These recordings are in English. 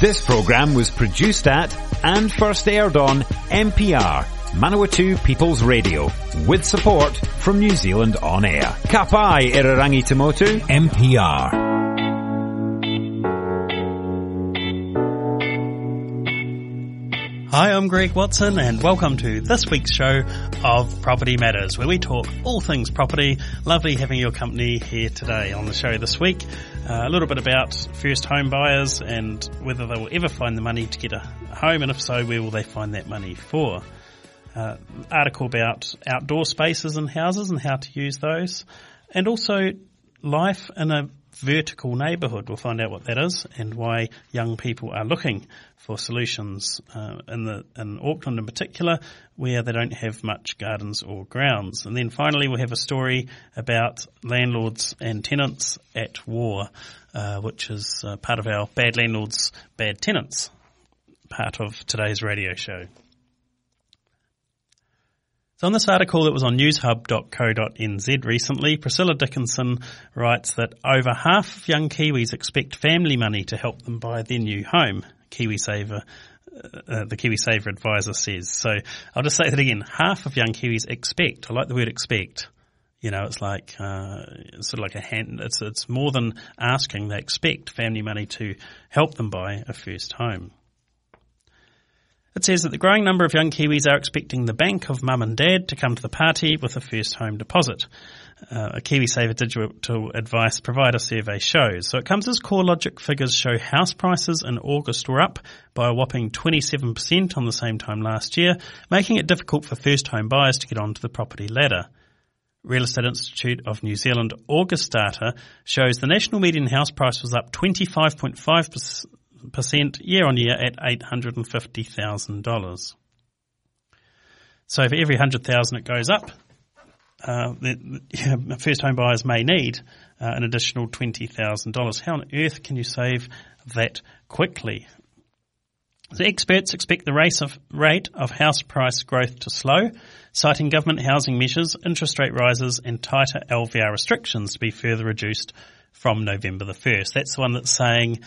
This program was produced at and first aired on MPR, Manawatu People's Radio, with support from New Zealand On Air. Kapai Irarangi Tamotu, MPR. Hi, I'm Greg Watson and welcome to this week's show of Property Matters where we talk all things property. Lovely having your company here today on the show this week. Uh, a little bit about first home buyers and whether they will ever find the money to get a home and if so, where will they find that money for? Uh, article about outdoor spaces and houses and how to use those and also life in a vertical neighbourhood. We'll find out what that is and why young people are looking for solutions uh, in the in Auckland in particular, where they don't have much gardens or grounds. And then finally, we'll have a story about landlords and tenants at war, uh, which is uh, part of our bad landlords, bad tenants part of today's radio show. So on this article that was on newshub.co.nz recently, Priscilla Dickinson writes that over half of young Kiwis expect family money to help them buy their new home. KiwiSaver, uh, uh, the KiwiSaver advisor says. So I'll just say that again. Half of young Kiwis expect. I like the word expect. You know, it's like uh, sort of like a hand. It's it's more than asking. They expect family money to help them buy a first home. It says that the growing number of young Kiwis are expecting the bank of mum and dad to come to the party with a first home deposit. Uh, a KiwiSaver digital advice provider survey shows. So it comes as CoreLogic figures show house prices in August were up by a whopping 27% on the same time last year, making it difficult for first home buyers to get onto the property ladder. Real Estate Institute of New Zealand August data shows the national median house price was up 25.5% year on year at eight hundred and fifty thousand dollars. So for every hundred thousand it goes up, uh, the, first home buyers may need uh, an additional twenty thousand dollars. How on earth can you save that quickly? The experts expect the race of rate of house price growth to slow, citing government housing measures, interest rate rises, and tighter LVR restrictions to be further reduced from November the 1st. That's the one that's saying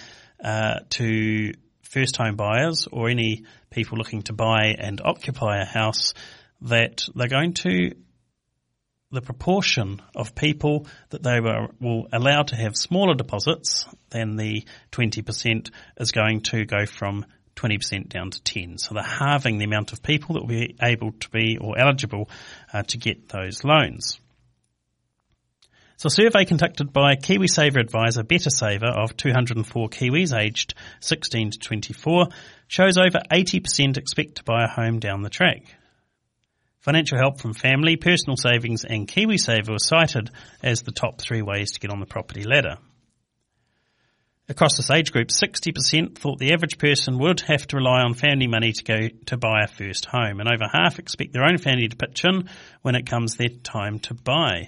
uh, to first home buyers or any people looking to buy and occupy a house that they're going to the proportion of people that they were, will allow to have smaller deposits than the 20% is going to go from 20% down to 10. So they're halving the amount of people that will be able to be or eligible uh, to get those loans. So a survey conducted by KiwiSaver advisor BetterSaver of 204 Kiwis aged 16 to 24 shows over 80% expect to buy a home down the track. Financial help from family, personal savings and KiwiSaver were cited as the top three ways to get on the property ladder. Across this age group, 60% thought the average person would have to rely on family money to go to buy a first home, and over half expect their own family to pitch in when it comes their time to buy.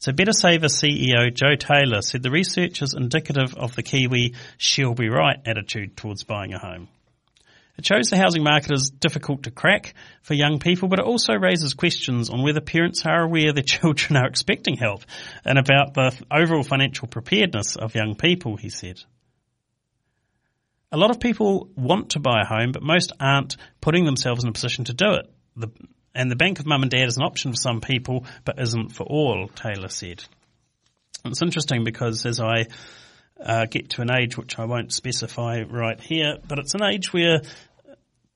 So BetterSaver CEO Joe Taylor said the research is indicative of the Kiwi she'll be right attitude towards buying a home. It shows the housing market is difficult to crack for young people, but it also raises questions on whether parents are aware their children are expecting help and about the overall financial preparedness of young people, he said. A lot of people want to buy a home, but most aren't putting themselves in a position to do it. The, and the bank of mum and dad is an option for some people, but isn't for all, Taylor said. It's interesting because as I uh, get to an age which I won't specify right here, but it's an age where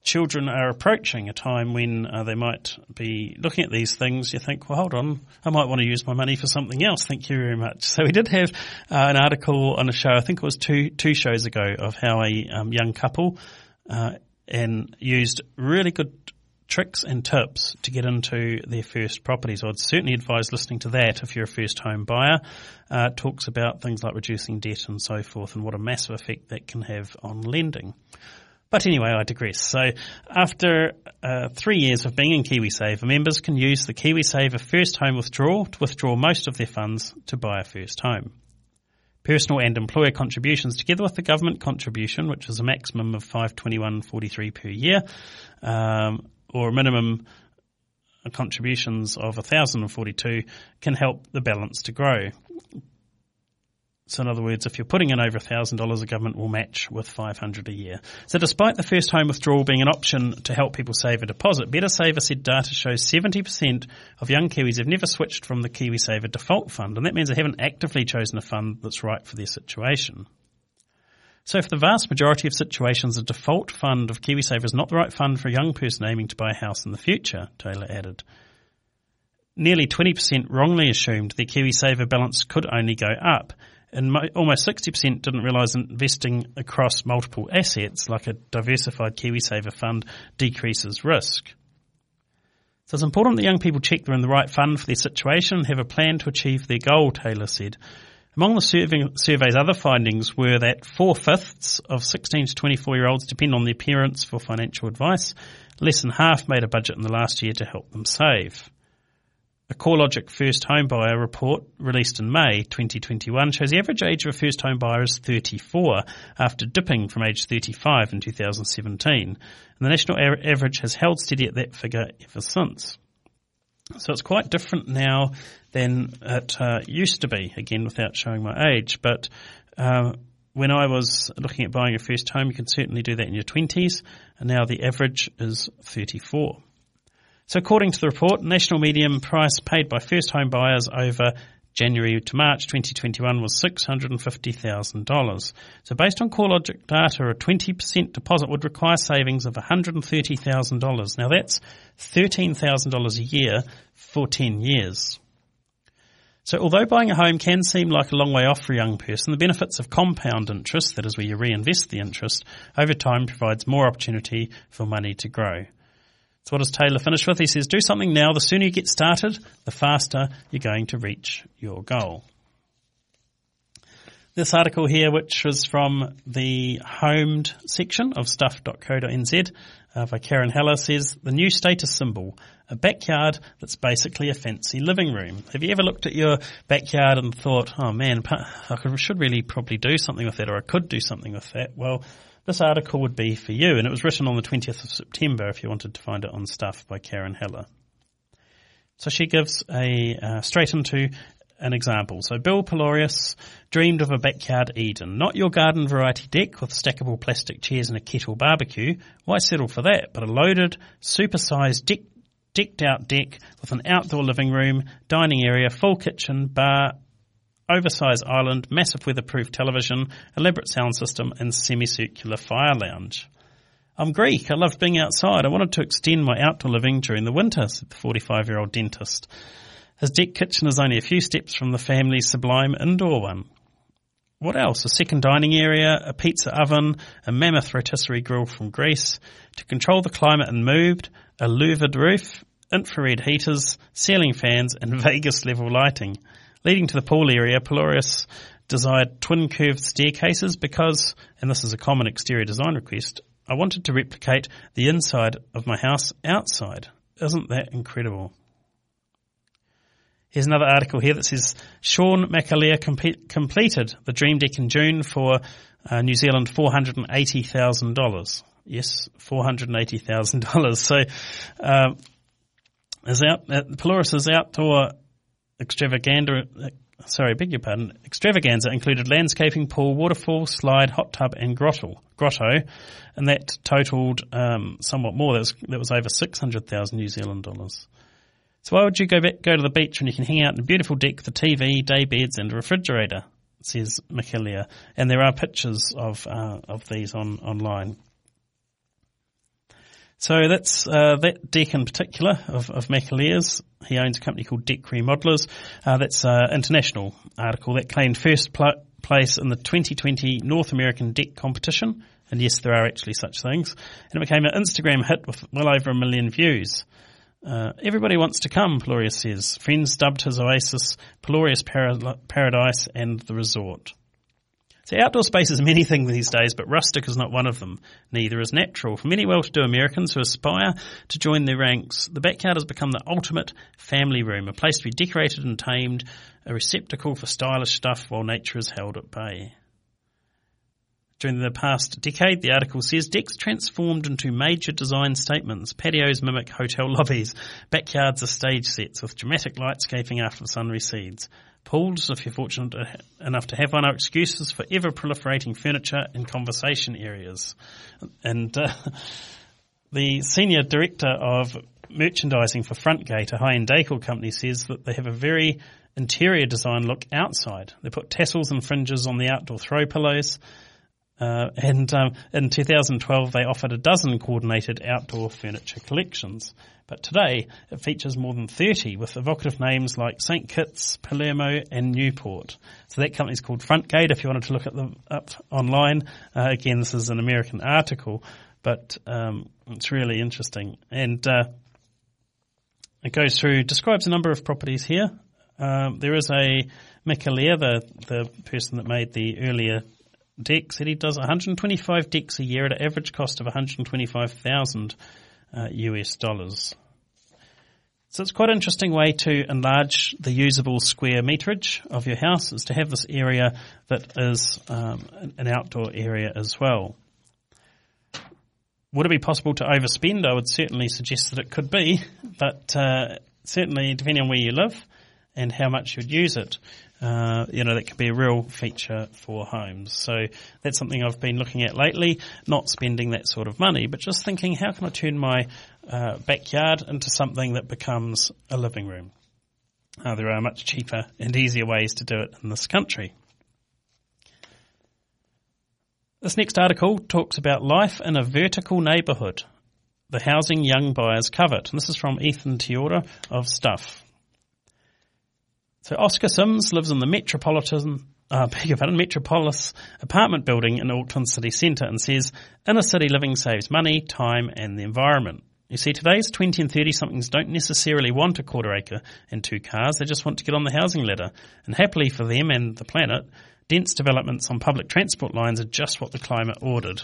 children are approaching a time when uh, they might be looking at these things. You think, well, hold on, I might want to use my money for something else. Thank you very much. So we did have uh, an article on a show, I think it was two two shows ago, of how a um, young couple uh, and used really good tricks and tips to get into their first property. So I'd certainly advise listening to that if you're a first home buyer. Uh, talks about things like reducing debt and so forth and what a massive effect that can have on lending. But anyway, I digress. So after uh, three years of being in KiwiSaver, members can use the KiwiSaver First Home Withdrawal to withdraw most of their funds to buy a first home. Personal and employer contributions, together with the government contribution, which is a maximum of five twenty one forty three per year, um, or minimum contributions of 1,042 can help the balance to grow. So in other words, if you're putting in over $1,000, the government will match with 500 a year. So despite the first home withdrawal being an option to help people save a deposit, Better Saver said data shows 70% of young Kiwis have never switched from the KiwiSaver default fund, and that means they haven't actively chosen a fund that's right for their situation. So for the vast majority of situations, a default fund of KiwiSaver is not the right fund for a young person aiming to buy a house in the future, Taylor added. Nearly 20% wrongly assumed their KiwiSaver balance could only go up, and almost 60% didn't realise investing across multiple assets, like a diversified KiwiSaver fund, decreases risk. So it's important that young people check they're in the right fund for their situation and have a plan to achieve their goal, Taylor said. Among the survey's other findings were that four fifths of 16 to 24 year olds depend on their parents for financial advice. Less than half made a budget in the last year to help them save. A CoreLogic first home buyer report released in May 2021 shows the average age of a first home buyer is 34 after dipping from age 35 in 2017. And the national average has held steady at that figure ever since. So it's quite different now than it uh, used to be, again without showing my age. But uh, when I was looking at buying a first home, you can certainly do that in your 20s, and now the average is 34. So according to the report, national median price paid by first home buyers over January to March 2021 was $650,000. So based on CoreLogic data, a 20% deposit would require savings of $130,000. Now that's $13,000 a year for 10 years. So although buying a home can seem like a long way off for a young person, the benefits of compound interest, that is where you reinvest the interest, over time provides more opportunity for money to grow. So what does Taylor finish with? He says, do something now. The sooner you get started, the faster you're going to reach your goal. This article here, which was from the homed section of stuff.co.nz uh, by Karen Heller, says the new status symbol, a backyard that's basically a fancy living room. Have you ever looked at your backyard and thought, oh man, I should really probably do something with that or I could do something with that? Well, this article would be for you, and it was written on the 20th of September if you wanted to find it on Stuff by Karen Heller. So she gives a uh, straight into an example. So Bill Pelorius dreamed of a backyard Eden, not your garden variety deck with stackable plastic chairs and a kettle barbecue. Why settle for that? But a loaded, supersized deck, decked out deck with an outdoor living room, dining area, full kitchen, bar, oversized island, massive weatherproof television, elaborate sound system, and semicircular fire lounge. I'm Greek. I love being outside. I wanted to extend my outdoor living during the winter, said the 45 year old dentist. His deck kitchen is only a few steps from the family's sublime indoor one. What else? A second dining area, a pizza oven, a mammoth rotisserie grill from Greece. To control the climate and mood, a louvered roof, infrared heaters, ceiling fans, and Vegas level lighting. Leading to the pool area, Pelorius desired twin curved staircases because, and this is a common exterior design request, I wanted to replicate the inside of my house outside. Isn't that incredible? Here's another article here that says Sean McAleer com- completed the Dream Deck in June for uh, New Zealand $480,000. Yes, $480,000. So, uh, is out, uh, Pelorius's outdoor extravaganza, sorry, beg your pardon, extravaganza included landscaping, pool, waterfall, slide, hot tub, and grotto. Grotto, and that totaled um, somewhat more. That was that was over six hundred thousand New Zealand dollars. So why would you go back, go to the beach when you can hang out in a beautiful deck with a TV, day beds, and a refrigerator? Says McAleer, and there are pictures of uh, of these on online. So that's uh, that deck in particular of, of McAleer's. He owns a company called Deck Remodelers. Uh, that's an international article that claimed first pl- place in the 2020 North American Deck Competition. And yes, there are actually such things. And it became an Instagram hit with well over a million views. Uh, everybody wants to come, Pelorius says. Friends dubbed his oasis Pelorius Paradise and the Resort. So outdoor space is many things these days, but rustic is not one of them. Neither is natural. For many well-to-do Americans who aspire to join their ranks, the backyard has become the ultimate family room, a place to be decorated and tamed, a receptacle for stylish stuff while nature is held at bay. During the past decade, the article says decks transformed into major design statements. Patios mimic hotel lobbies. Backyards are stage sets with dramatic lightscaping after the sun recedes. Pools, if you're fortunate enough to have one, are excuses for ever proliferating furniture and conversation areas. And uh, the senior director of merchandising for Frontgate, a high-end decor company, says that they have a very interior design look outside. They put tassels and fringes on the outdoor throw pillows. Uh, and um, in 2012, they offered a dozen coordinated outdoor furniture collections. But today, it features more than 30 with evocative names like St. Kitts, Palermo, and Newport. So that company is called Frontgate. If you wanted to look at them up online, uh, again, this is an American article, but um, it's really interesting. And uh, it goes through, describes a number of properties here. Um, there is a McAleer, the, the person that made the earlier deck said he does 125 decks a year at an average cost of 125,000 uh, US dollars. So it's quite an interesting way to enlarge the usable square meterage of your house is to have this area that is um, an outdoor area as well. Would it be possible to overspend? I would certainly suggest that it could be, but uh, certainly depending on where you live and how much you'd use it, uh, you know, that could be a real feature for homes. So that's something I've been looking at lately, not spending that sort of money, but just thinking how can I turn my uh, backyard into something that becomes a living room? Uh, there are much cheaper and easier ways to do it in this country. This next article talks about life in a vertical neighbourhood, the housing young buyers covet. And this is from Ethan Teora of Stuff. So Oscar Sims lives in the Metropolitan, uh, beg your Metropolis apartment building in Auckland city centre and says inner city living saves money, time and the environment. You see, today's 20 and 30 somethings don't necessarily want a quarter acre and two cars. They just want to get on the housing ladder. And happily for them and the planet, dense developments on public transport lines are just what the climate ordered.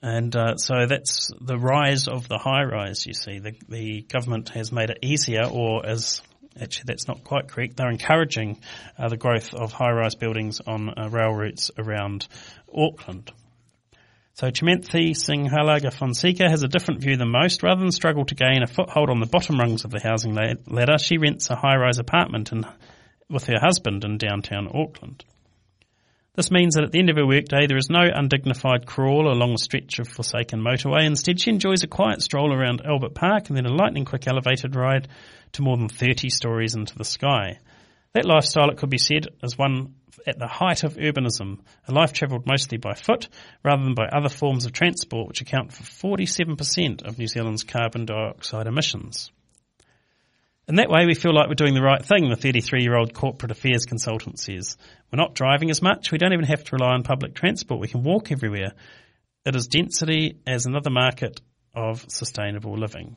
And uh, so that's the rise of the high rise, you see. The, the government has made it easier, or as actually that's not quite correct. They're encouraging uh, the growth of high-rise buildings on uh, rail routes around Auckland. So Chimanthi Singhalaga Fonseca has a different view than most. Rather than struggle to gain a foothold on the bottom rungs of the housing ladder, she rents a high-rise apartment in, with her husband in downtown Auckland. This means that at the end of her workday, there is no undignified crawl along a stretch of forsaken motorway. Instead, she enjoys a quiet stroll around Albert Park and then a lightning quick elevated ride to more than 30 stories into the sky. That lifestyle, it could be said, is one at the height of urbanism, a life travelled mostly by foot rather than by other forms of transport, which account for 47% of New Zealand's carbon dioxide emissions. In that way, we feel like we're doing the right thing, the 33 year old corporate affairs consultant says. We're not driving as much. We don't even have to rely on public transport. We can walk everywhere. It is density as another market of sustainable living.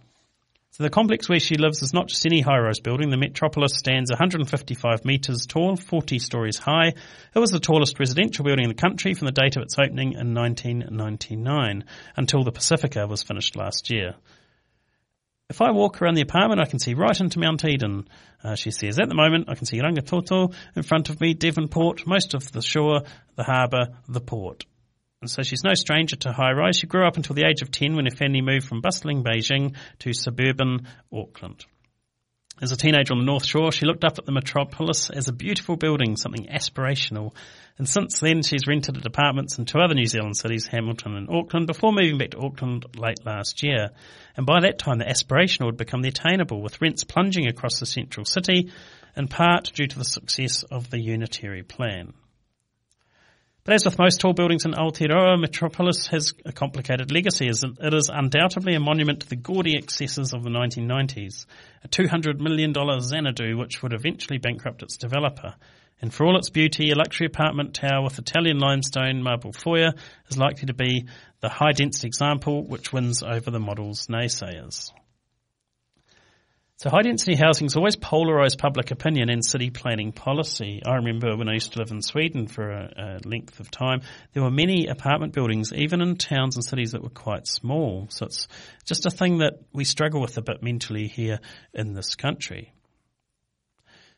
So the complex where she lives is not just any high-rise building. The Metropolis stands 155 metres tall, 40 stories high. It was the tallest residential building in the country from the date of its opening in 1999 until the Pacifica was finished last year. If I walk around the apartment, I can see right into Mount Eden, uh, she says. At the moment, I can see Rangitoto in front of me, Devonport, most of the shore, the harbour, the port. And so she's no stranger to high rise. She grew up until the age of 10 when her family moved from bustling Beijing to suburban Auckland. As a teenager on the North Shore, she looked up at the metropolis as a beautiful building, something aspirational. And since then, she's rented at apartments in two other New Zealand cities, Hamilton and Auckland, before moving back to Auckland late last year. And by that time, the aspirational had become the attainable, with rents plunging across the central city, in part due to the success of the unitary plan. But as with most tall buildings in Aotearoa, Metropolis has a complicated legacy it is undoubtedly a monument to the gaudy excesses of the 1990s. A $200 million Xanadu which would eventually bankrupt its developer. And for all its beauty, a luxury apartment tower with Italian limestone marble foyer is likely to be the high density example which wins over the model's naysayers. So high density housing has always polarised public opinion and city planning policy. I remember when I used to live in Sweden for a, a, length of time, there were many apartment buildings, even in towns and cities that were quite small. So it's just a thing that we struggle with a bit mentally here in this country.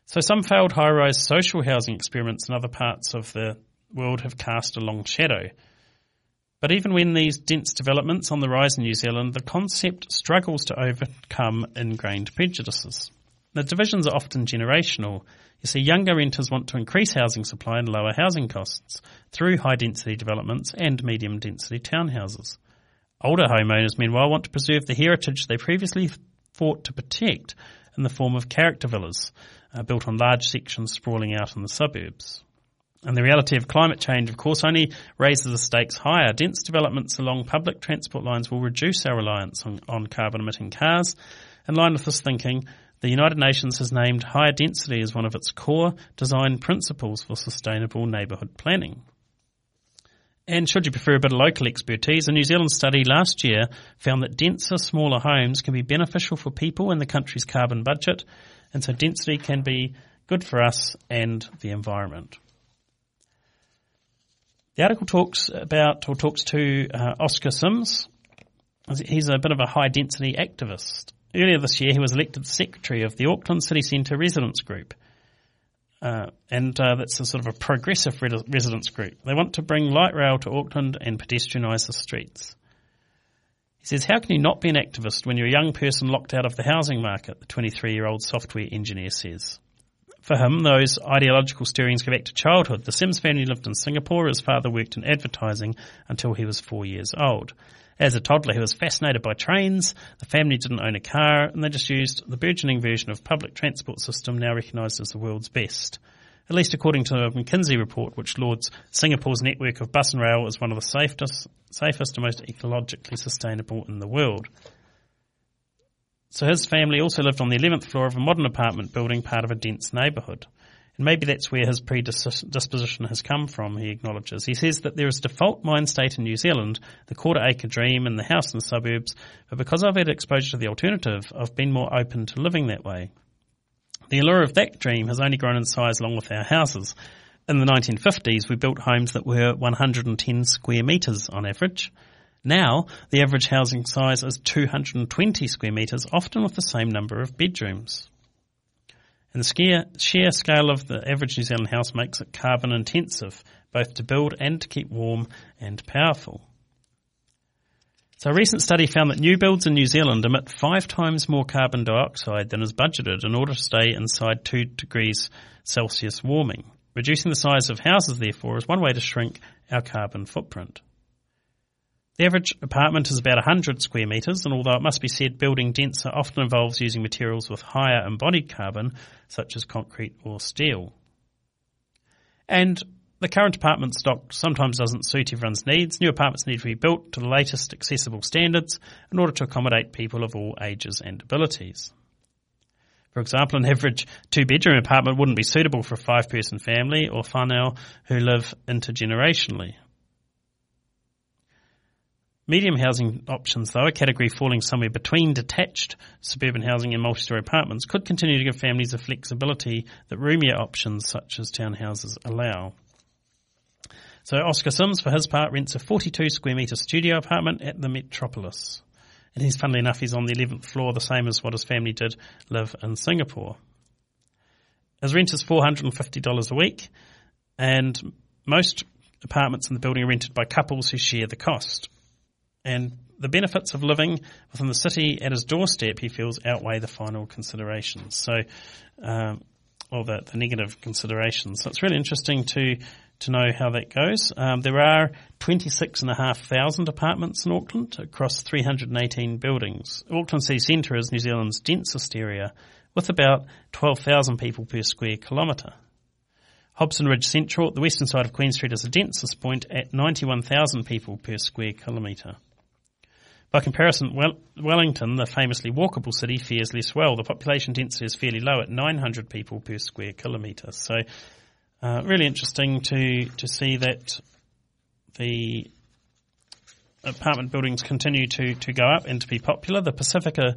So some failed high-rise social housing experiments in other parts of the world have cast a long shadow. But even when these dense developments on the rise in New Zealand, the concept struggles to overcome ingrained prejudices. The divisions are often generational. You see, younger renters want to increase housing supply and lower housing costs through high density developments and medium density townhouses. Older homeowners, meanwhile, want to preserve the heritage they previously fought to protect in the form of character villas uh, built on large sections sprawling out in the suburbs. And the reality of climate change, of course, only raises the stakes higher. Dense developments along public transport lines will reduce our reliance on, on carbon emitting cars. In line with this thinking, the United Nations has named higher density as one of its core design principles for sustainable neighbourhood planning. And should you prefer a bit of local expertise, a New Zealand study last year found that denser, smaller homes can be beneficial for people and the country's carbon budget, and so density can be good for us and the environment. The article talks about, or talks to uh, Oscar Sims. He's a bit of a high density activist. Earlier this year, he was elected secretary of the Auckland City Centre Residents Group. Uh, and uh, that's a sort of a progressive residents group. They want to bring light rail to Auckland and pedestrianise the streets. He says, How can you not be an activist when you're a young person locked out of the housing market? The 23 year old software engineer says. For him, those ideological stirrings go back to childhood. The Sims family lived in Singapore. His father worked in advertising until he was four years old. As a toddler, he was fascinated by trains. The family didn't own a car, and they just used the burgeoning version of public transport system now recognised as the world's best. At least according to a McKinsey report, which lauds Singapore's network of bus and rail as one of the safest, safest and most ecologically sustainable in the world. So his family also lived on the 11th floor of a modern apartment building, part of a dense neighbourhood. And maybe that's where his predisposition has come from, he acknowledges. He says that there is default mind state in New Zealand, the quarter acre dream and the house in the suburbs, but because I've had exposure to the alternative, I've been more open to living that way. The allure of that dream has only grown in size along with our houses. In the 1950s, we built homes that were 110 square metres on average. Now, the average housing size is 220 square metres, often with the same number of bedrooms. And the sheer scale of the average New Zealand house makes it carbon intensive, both to build and to keep warm and powerful. So a recent study found that new builds in New Zealand emit five times more carbon dioxide than is budgeted in order to stay inside two degrees Celsius warming. Reducing the size of houses, therefore, is one way to shrink our carbon footprint. The average apartment is about 100 square metres, and although it must be said building denser often involves using materials with higher embodied carbon, such as concrete or steel. And the current apartment stock sometimes doesn't suit everyone's needs. New apartments need to be built to the latest accessible standards in order to accommodate people of all ages and abilities. For example, an average two bedroom apartment wouldn't be suitable for a five person family or whānau who live intergenerationally. Medium housing options, though, a category falling somewhere between detached suburban housing and multi-storey apartments, could continue to give families the flexibility that roomier options such as townhouses allow. So Oscar Sims, for his part, rents a 42 square metre studio apartment at the Metropolis. And he's, funnily enough, he's on the 11th floor, the same as what his family did live in Singapore. His rent is $450 a week, and most apartments in the building are rented by couples who share the cost and the benefits of living within the city at his doorstep, he feels, outweigh the final considerations. So, um, or the, the negative considerations. So it's really interesting to to know how that goes. Um, there are 26,500 apartments in Auckland across 318 buildings. Auckland City Centre is New Zealand's densest area with about 12,000 people per square kilometre. Hobson Ridge Central, the western side of Queen Street, is the densest point at 91,000 people per square kilometre. By comparison, well, Wellington, the famously walkable city, fares less well. The population density is fairly low at 900 people per square kilometre. So, uh, really interesting to to see that the apartment buildings continue to, to go up and to be popular. The Pacifica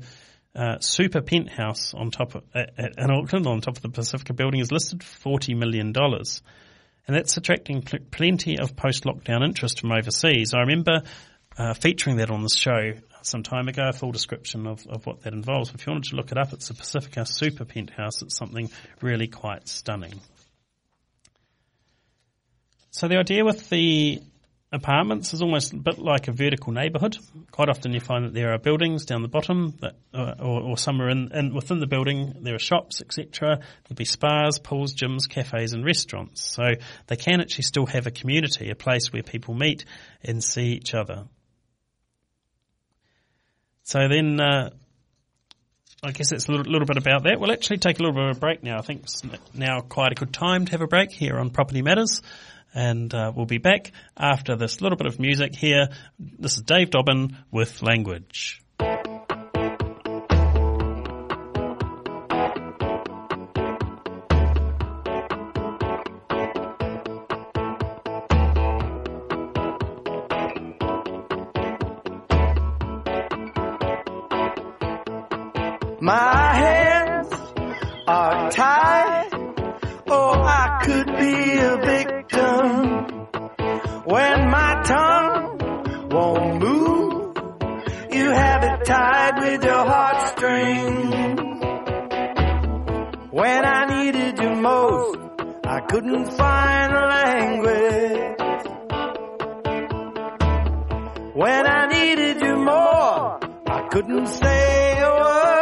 uh, super penthouse on top of, in Auckland on top of the Pacifica building is listed for forty million dollars, and that's attracting pl- plenty of post-lockdown interest from overseas. I remember uh, featuring that on the show some time ago, a full description of, of what that involves. If you wanted to look it up, it's a Pacifica Super Penthouse. It's something really quite stunning. So the idea with the apartments is almost a bit like a vertical neighbourhood. Quite often you find that there are buildings down the bottom that, uh, or, or somewhere in, in, within the building there are shops, etc. There'll be spas, pools, gyms, cafes and restaurants. So they can actually still have a community, a place where people meet and see each other. So then, uh, I guess that's a little, little, bit about that. We'll actually take a little bit of a break now. I think it's now quite a good time to have a break here on Property Matters and uh, we'll be back after this little bit of music here. This is Dave Dobbyn with Language. When I needed you most, I couldn't find the language. When I needed you more, I couldn't say a word.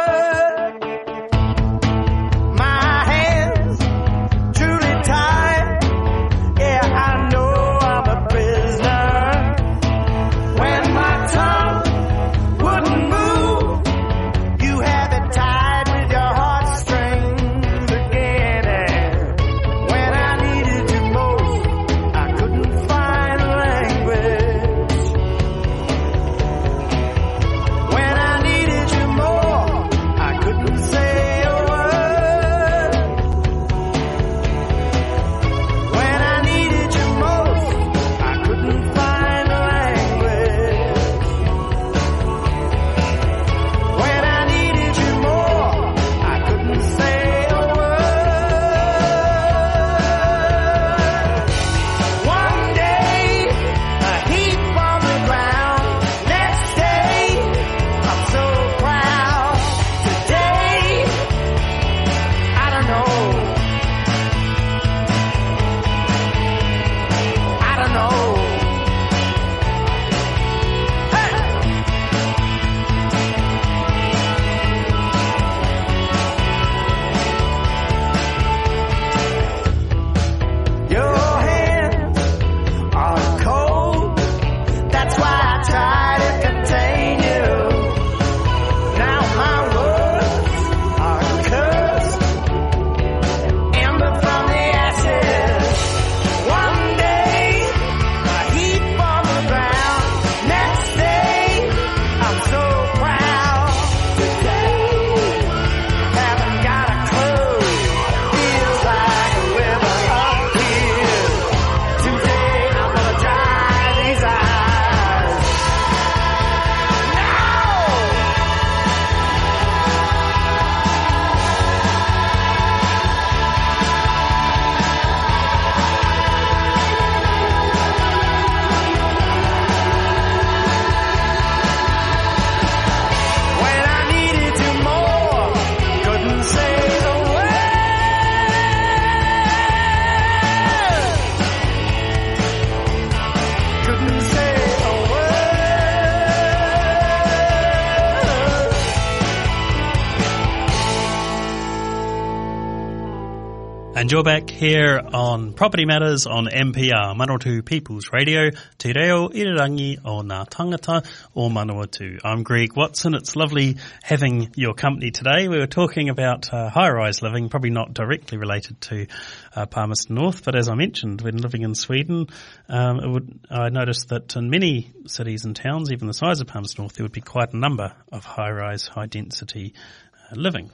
And you're back here on Property Matters on MPR, Manawatu People's Radio, Te Reo Irirangi o Ngā Tangata o Manawatu. I'm Greg Watson. It's lovely having your company today. We were talking about uh, high-rise living, probably not directly related to uh, Palmerston North, but as I mentioned, when living in Sweden, um, would, I noticed that in many cities and towns, even the size of Palmerston North, there would be quite a number of high-rise, high-density uh, living.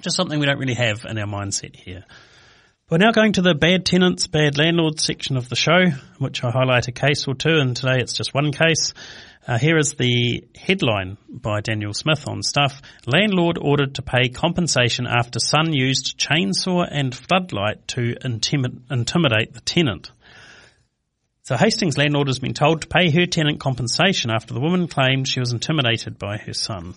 Just something we don't really have in our mindset here. We're now going to the bad tenants, bad landlords section of the show, which I highlight a case or two, and today it's just one case. Uh, here is the headline by Daniel Smith on Stuff. Landlord ordered to pay compensation after son used chainsaw and floodlight to intimid- intimidate the tenant. So Hastings landlord has been told to pay her tenant compensation after the woman claimed she was intimidated by her son.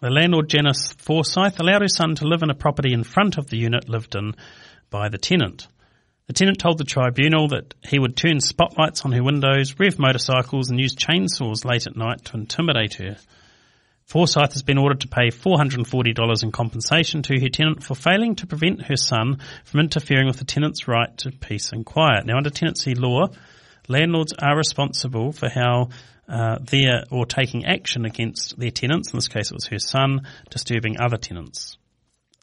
The landlord Janice Forsyth allowed her son to live in a property in front of the unit lived in by the tenant. The tenant told the tribunal that he would turn spotlights on her windows, rev motorcycles and use chainsaws late at night to intimidate her. Forsyth has been ordered to pay $440 in compensation to her tenant for failing to prevent her son from interfering with the tenant's right to peace and quiet. Now, under tenancy law, landlords are responsible for how uh, their or taking action against their tenants. In this case, it was her son disturbing other tenants.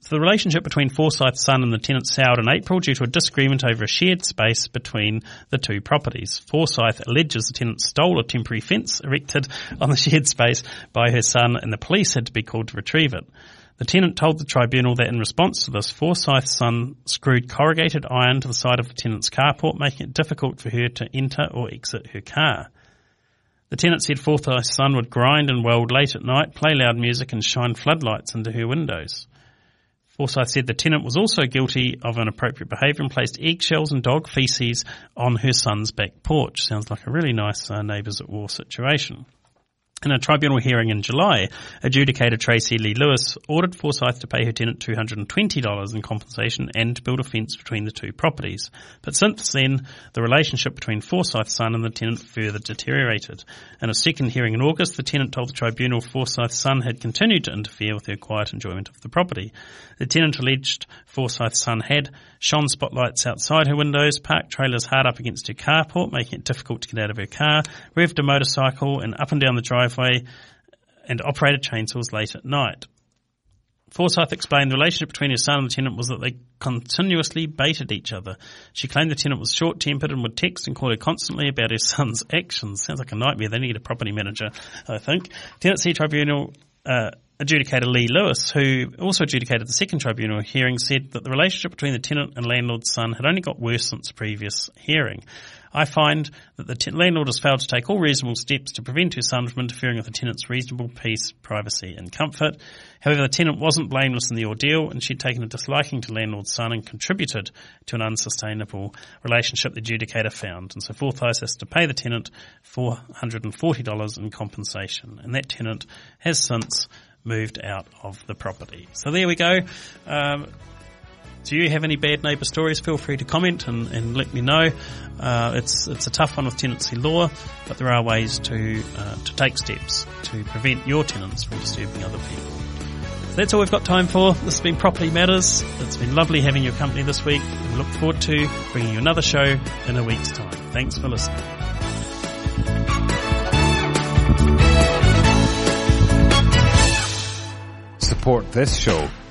So the relationship between Forsyth's son and the tenant soured in April due to a disagreement over a shared space between the two properties. Forsyth alleges the tenant stole a temporary fence erected on the shared space by her son and the police had to be called to retrieve it. The tenant told the tribunal that in response to this, Forsyth's son screwed corrugated iron to the side of the tenant's carport, making it difficult for her to enter or exit her car. The tenant said Forsyth's son would grind and weld late at night, play loud music and shine floodlights into her windows. Forsyth said the tenant was also guilty of inappropriate behaviour and placed eggshells and dog feces on her son's back porch. Sounds like a really nice uh, neighbours at war situation. In a tribunal hearing in July, adjudicator Tracy Lee Lewis ordered Forsyth to pay her tenant $220 in compensation and to build a fence between the two properties. But since then, the relationship between Forsyth's son and the tenant further deteriorated. In a second hearing in August, the tenant told the tribunal Forsyth's son had continued to interfere with her quiet enjoyment of the property. The tenant alleged Forsyth's son had shone spotlights outside her windows, parked trailers hard up against her carport, making it difficult to get out of her car, revved a motorcycle and up and down the driveway, and operated chainsaws late at night. Forsyth explained the relationship between her son and the tenant was that they continuously baited each other. She claimed the tenant was short-tempered and would text and call her constantly about her son's actions. Sounds like a nightmare. They need a property manager, I think. Tenancy Tribunal uh, adjudicator Lee Lewis, who also adjudicated the second tribunal hearing, said that the relationship between the tenant and landlord's son had only got worse since the previous hearing. I find that the t- landlord has failed to take all reasonable steps to prevent her son from interfering with the tenant's reasonable peace, privacy and comfort. However, the tenant wasn't blameless in the ordeal and she'd taken a disliking to landlord's son and contributed to an unsustainable relationship the adjudicator found. And so Forsyth has to pay the tenant $440 in compensation. And that tenant has since moved out of the property. So there we go. Um, do you have any bad neighbour stories? Feel free to comment and, and let me know. Uh, it's it's a tough one with tenancy law, but there are ways to uh, to take steps to prevent your tenants from disturbing other people. So that's all we've got time for. This has been Property Matters. It's been lovely having your company this week. We look forward to bringing you another show in a week's time. Thanks for listening. Support this show